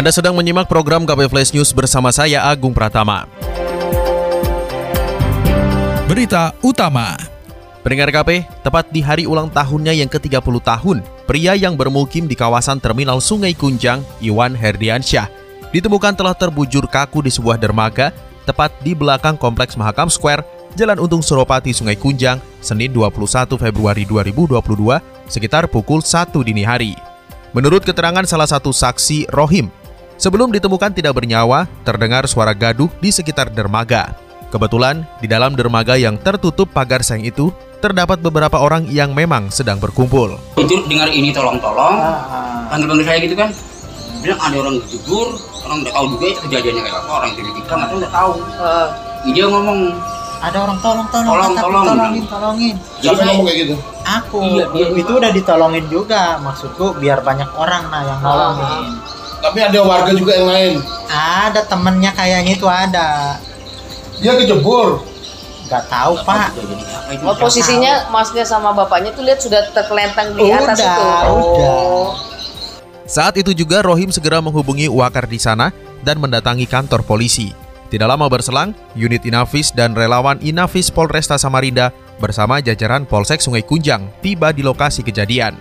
Anda sedang menyimak program KP Flash News bersama saya Agung Pratama. Berita utama. Pendengar KP, tepat di hari ulang tahunnya yang ke-30 tahun, pria yang bermukim di kawasan terminal Sungai Kunjang, Iwan Herdiansyah, ditemukan telah terbujur kaku di sebuah dermaga tepat di belakang Kompleks Mahakam Square, Jalan Untung Suropati, Sungai Kunjang, Senin 21 Februari 2022, sekitar pukul 1 dini hari. Menurut keterangan salah satu saksi Rohim, Sebelum ditemukan tidak bernyawa, terdengar suara gaduh di sekitar dermaga. Kebetulan, di dalam dermaga yang tertutup pagar seng itu, terdapat beberapa orang yang memang sedang berkumpul. Itu dengar ini tolong-tolong, panggil-panggil saya gitu kan. Bilang ada orang jujur, orang udah tahu juga itu kejadiannya kayak apa, orang itu kita nggak tahu udah tahu. Dia ngomong, ada orang tolong tolong Tolong, kata, tolong. tolongin tolongin jadi Siapa saya, ngomong kayak gitu? aku Iya, dia itu udah ditolongin juga maksudku biar banyak orang nah yang nolongin Tapi ada warga juga yang lain. ada temennya kayaknya itu ada Dia kejebur. nggak tahu tahu pak. Oh posisinya masnya sama bapaknya tuh lihat sudah terkelentang di atas Udah, itu. udah. Saat itu juga Rohim segera menghubungi Wakar di sana dan mendatangi kantor polisi. Tidak lama berselang, unit Inafis dan relawan Inafis Polresta Samarinda bersama jajaran Polsek Sungai Kunjang tiba di lokasi kejadian.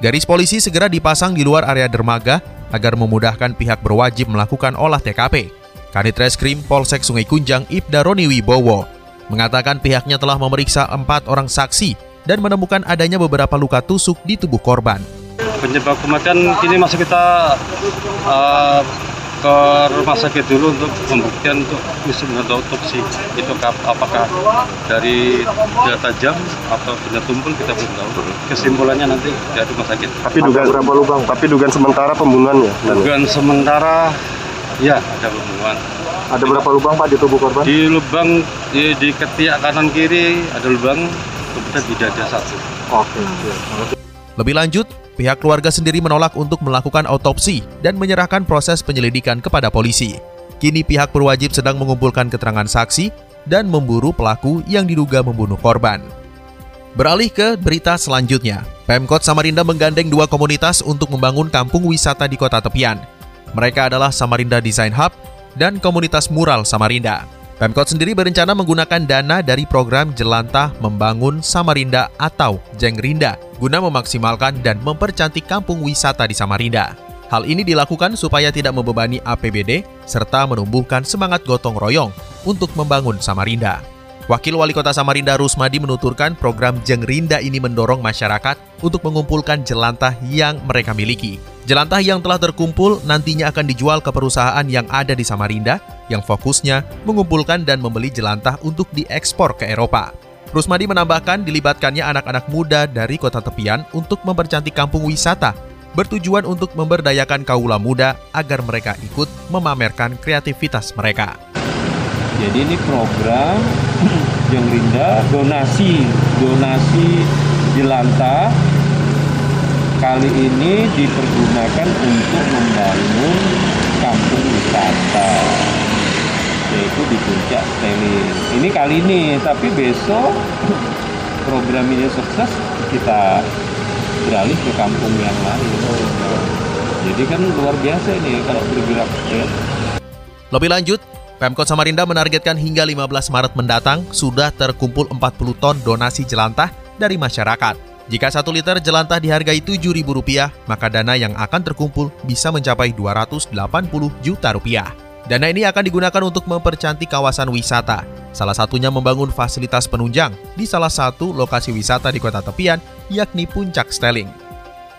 Garis polisi segera dipasang di luar area dermaga agar memudahkan pihak berwajib melakukan olah TKP. Kanit Reskrim Polsek Sungai Kunjang Ibda Roni Wibowo mengatakan pihaknya telah memeriksa empat orang saksi dan menemukan adanya beberapa luka tusuk di tubuh korban. penyebab kematian kini masih kita eh, ke rumah sakit dulu untuk pembuktian untuk atau otopsi itu apakah dari benda tajam atau benda tumpul kita belum tahu kesimpulannya nanti dari rumah sakit Tapi dugaan berapa lubang? Tapi dugaan sementara pembunuhan ya. Dan dugaan sementara ya ada pembunuhan ada berapa lubang Pak di tubuh korban? di lubang di, di ketiak kanan kiri ada lubang kemudian di dada satu Oke. ya. Lebih lanjut, pihak keluarga sendiri menolak untuk melakukan autopsi dan menyerahkan proses penyelidikan kepada polisi. Kini pihak berwajib sedang mengumpulkan keterangan saksi dan memburu pelaku yang diduga membunuh korban. Beralih ke berita selanjutnya, Pemkot Samarinda menggandeng dua komunitas untuk membangun kampung wisata di kota tepian. Mereka adalah Samarinda Design Hub dan komunitas Mural Samarinda. Pemkot sendiri berencana menggunakan dana dari program Jelantah Membangun Samarinda atau Jengrinda guna memaksimalkan dan mempercantik kampung wisata di Samarinda. Hal ini dilakukan supaya tidak membebani APBD serta menumbuhkan semangat gotong royong untuk membangun Samarinda. Wakil Wali Kota Samarinda Rusmadi menuturkan program Jengrinda ini mendorong masyarakat untuk mengumpulkan jelantah yang mereka miliki. Jelantah yang telah terkumpul nantinya akan dijual ke perusahaan yang ada di Samarinda yang fokusnya mengumpulkan dan membeli jelantah untuk diekspor ke Eropa. Rusmadi menambahkan dilibatkannya anak-anak muda dari kota tepian untuk mempercantik kampung wisata bertujuan untuk memberdayakan kaula muda agar mereka ikut memamerkan kreativitas mereka. Jadi ini program yang Rinda donasi donasi jelantah kali ini dipergunakan untuk membangun kampung wisata yaitu di puncak Stelin. Ini kali ini, tapi besok program ini sukses kita beralih ke kampung yang lain. Jadi kan luar biasa ini kalau bergerak ya. Lebih lanjut, Pemkot Samarinda menargetkan hingga 15 Maret mendatang sudah terkumpul 40 ton donasi jelantah dari masyarakat. Jika satu liter jelantah dihargai Rp7.000, maka dana yang akan terkumpul bisa mencapai 280 juta rupiah. Dana ini akan digunakan untuk mempercantik kawasan wisata, salah satunya membangun fasilitas penunjang di salah satu lokasi wisata di kota tepian, yakni Puncak Steling.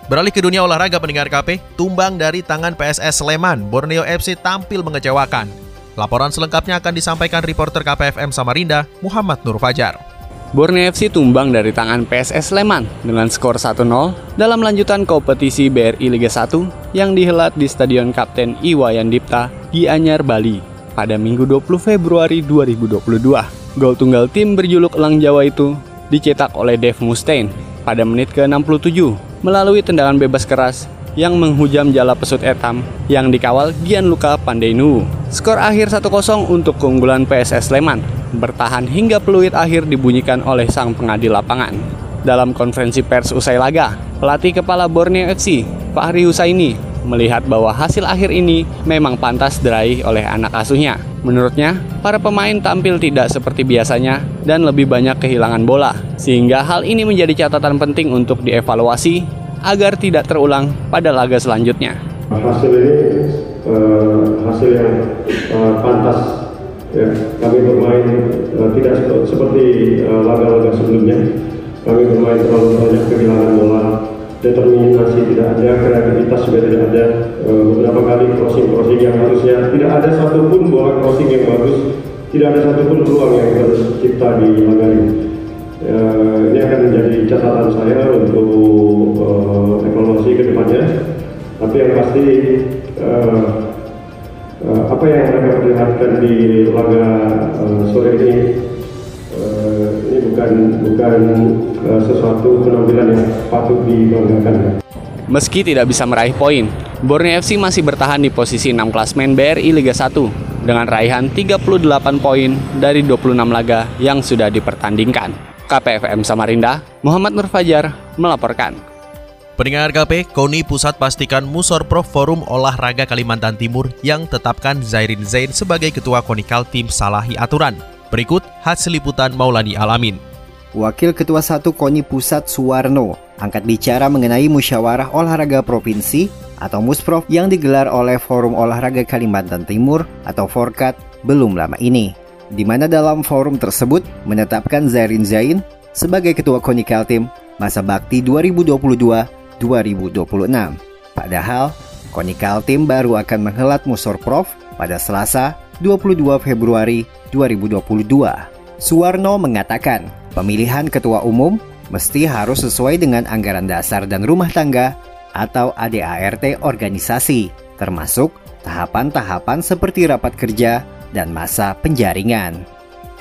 Beralih ke dunia olahraga pendengar KP, tumbang dari tangan PSS Sleman, Borneo FC tampil mengecewakan. Laporan selengkapnya akan disampaikan reporter KPFM Samarinda, Muhammad Nur Fajar. Borneo FC tumbang dari tangan PSS Sleman dengan skor 1-0 dalam lanjutan kompetisi BRI Liga 1 yang dihelat di Stadion Kapten Iwayan Dipta, Gianyar, Bali pada Minggu 20 Februari 2022. Gol tunggal tim berjuluk Elang Jawa itu dicetak oleh Dave Mustaine pada menit ke-67 melalui tendangan bebas keras yang menghujam jala pesut etam yang dikawal Gianluca Pandeinu. Skor akhir 1-0 untuk keunggulan PSS Sleman bertahan hingga peluit akhir dibunyikan oleh sang pengadil lapangan. Dalam konferensi pers usai laga, pelatih kepala Borneo FC, Fahri Husaini, melihat bahwa hasil akhir ini memang pantas diraih oleh anak asuhnya. Menurutnya, para pemain tampil tidak seperti biasanya dan lebih banyak kehilangan bola, sehingga hal ini menjadi catatan penting untuk dievaluasi agar tidak terulang pada laga selanjutnya. Hasil ini uh, hasil yang uh, pantas ya kami bermain uh, tidak seperti laga-laga uh, sebelumnya. Kami bermain terlalu banyak kehilangan bola determinasi tidak ada kreativitas juga tidak ada. E, beberapa kali crossing crossing yang harusnya tidak ada satupun bola crossing yang bagus tidak ada satupun peluang yang kita di laga ini e, ini akan menjadi catatan saya untuk e, evaluasi ke depannya. Tapi yang pasti e, e, apa yang mereka perlihatkan di laga e, sore ini ini bukan bukan uh, sesuatu penampilan yang patut dibanggakan. Meski tidak bisa meraih poin, Borneo FC masih bertahan di posisi 6 klasmen BRI Liga 1 dengan raihan 38 poin dari 26 laga yang sudah dipertandingkan. KPFM Samarinda, Muhammad Nur Fajar melaporkan. Pendengar KP, KONI Pusat pastikan Musor Prof Forum Olahraga Kalimantan Timur yang tetapkan Zairin Zain sebagai Ketua Konikal Tim Salahi Aturan. Berikut hasil liputan Maulani Alamin. Wakil Ketua 1 KONI Pusat Suwarno angkat bicara mengenai musyawarah olahraga provinsi atau Musprof yang digelar oleh Forum Olahraga Kalimantan Timur atau Forkat belum lama ini. Di mana dalam forum tersebut menetapkan Zairin Zain sebagai Ketua KONI Kaltim masa bakti 2022-2026. Padahal KONI Kaltim baru akan menghelat Musor Prof pada Selasa 22 Februari 2022. Suwarno mengatakan, pemilihan ketua umum mesti harus sesuai dengan anggaran dasar dan rumah tangga atau ADART organisasi, termasuk tahapan-tahapan seperti rapat kerja dan masa penjaringan.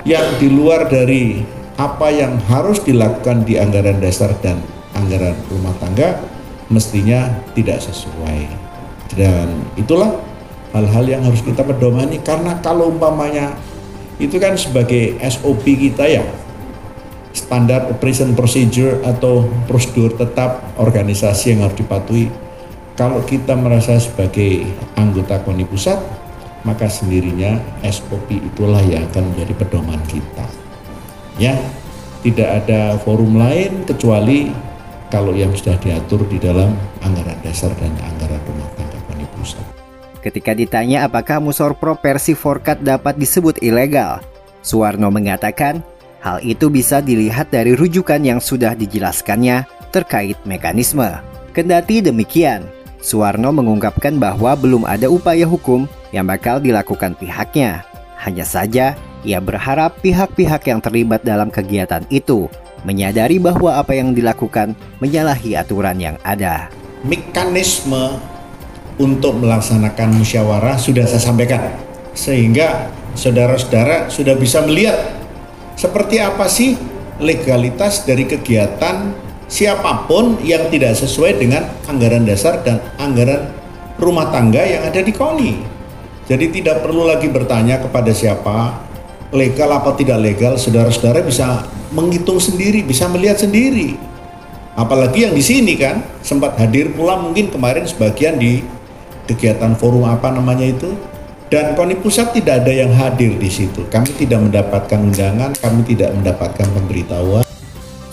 Yang di luar dari apa yang harus dilakukan di anggaran dasar dan anggaran rumah tangga mestinya tidak sesuai. Dan itulah hal-hal yang harus kita pedomani karena kalau umpamanya itu kan sebagai SOP kita ya standar operation procedure atau prosedur tetap organisasi yang harus dipatuhi kalau kita merasa sebagai anggota KONI pusat maka sendirinya SOP itulah yang akan menjadi pedoman kita ya tidak ada forum lain kecuali kalau yang sudah diatur di dalam anggaran dasar dan anggaran rumah tangga KONI pusat Ketika ditanya apakah Musorpro Persi Forkat dapat disebut ilegal, Suwarno mengatakan hal itu bisa dilihat dari rujukan yang sudah dijelaskannya terkait mekanisme. Kendati demikian, Suwarno mengungkapkan bahwa belum ada upaya hukum yang bakal dilakukan pihaknya. Hanya saja, ia berharap pihak-pihak yang terlibat dalam kegiatan itu menyadari bahwa apa yang dilakukan menyalahi aturan yang ada. Mekanisme untuk melaksanakan musyawarah sudah saya sampaikan sehingga saudara-saudara sudah bisa melihat seperti apa sih legalitas dari kegiatan siapa pun yang tidak sesuai dengan anggaran dasar dan anggaran rumah tangga yang ada di KONI. Jadi tidak perlu lagi bertanya kepada siapa legal apa tidak legal, saudara-saudara bisa menghitung sendiri, bisa melihat sendiri. Apalagi yang di sini kan sempat hadir pula mungkin kemarin sebagian di kegiatan forum apa namanya itu dan KONI pusat tidak ada yang hadir di situ. Kami tidak mendapatkan undangan, kami tidak mendapatkan pemberitahuan.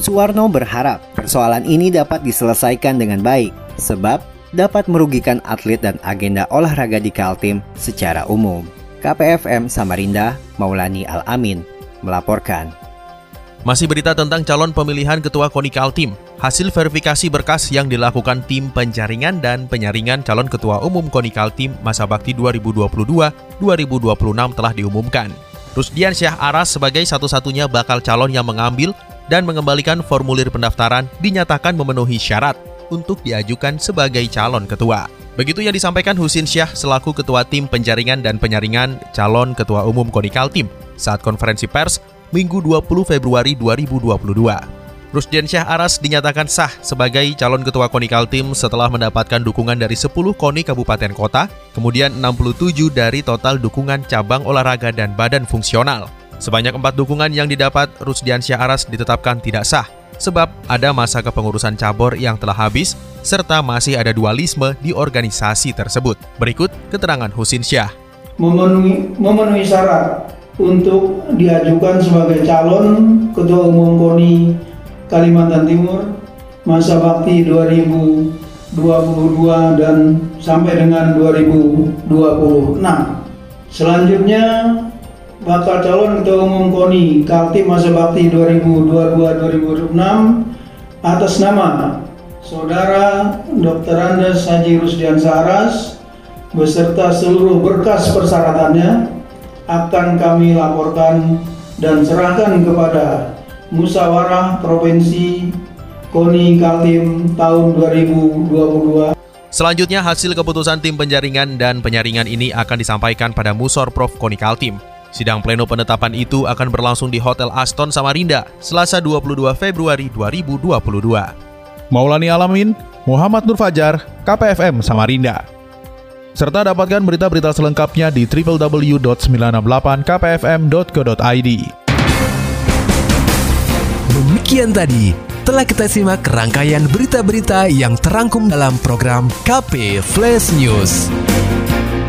Suwarno berharap persoalan ini dapat diselesaikan dengan baik, sebab dapat merugikan atlet dan agenda olahraga di Kaltim secara umum. KPFM Samarinda, Maulani Al-Amin, melaporkan. Masih berita tentang calon pemilihan Ketua KONI Kaltim. Hasil verifikasi berkas yang dilakukan tim penjaringan dan penyaringan calon Ketua Umum KONI Kaltim masa bakti 2022-2026 telah diumumkan. Rusdian Syah Aras sebagai satu-satunya bakal calon yang mengambil dan mengembalikan formulir pendaftaran dinyatakan memenuhi syarat. Untuk diajukan sebagai calon ketua. Begitu yang disampaikan Husin Syah selaku Ketua Tim Penjaringan dan Penyaringan calon Ketua Umum Konikal Tim saat konferensi pers Minggu 20 Februari 2022. Rusdian Syah Aras dinyatakan sah sebagai calon ketua Konikal Tim setelah mendapatkan dukungan dari 10 koni kabupaten kota, kemudian 67 dari total dukungan cabang olahraga dan badan fungsional. Sebanyak empat dukungan yang didapat, Rusdian Syah Aras ditetapkan tidak sah sebab ada masa kepengurusan cabur yang telah habis serta masih ada dualisme di organisasi tersebut. Berikut keterangan Husin Syah. Memenuhi, memenuhi syarat untuk diajukan sebagai calon Ketua Umum KONI Kalimantan Timur masa bakti 2022 dan sampai dengan 2026. Selanjutnya bakal calon Ketua Umum KONI Kaltim masa bakti 2022-2026 atas nama Saudara Dr. Andes Haji Rusdian Saras beserta seluruh berkas persyaratannya akan kami laporkan dan serahkan kepada Musyawarah Provinsi KONI Kaltim tahun 2022. Selanjutnya, hasil keputusan tim penjaringan dan penyaringan ini akan disampaikan pada Musor Prof KONI Kaltim. Sidang pleno penetapan itu akan berlangsung di Hotel Aston Samarinda, Selasa 22 Februari 2022. Maulani Alamin, Muhammad Nur Fajar, KPFM Samarinda. Serta dapatkan berita-berita selengkapnya di www.968kpfm.co.id. Demikian tadi telah kita simak rangkaian berita-berita yang terangkum dalam program KP Flash News.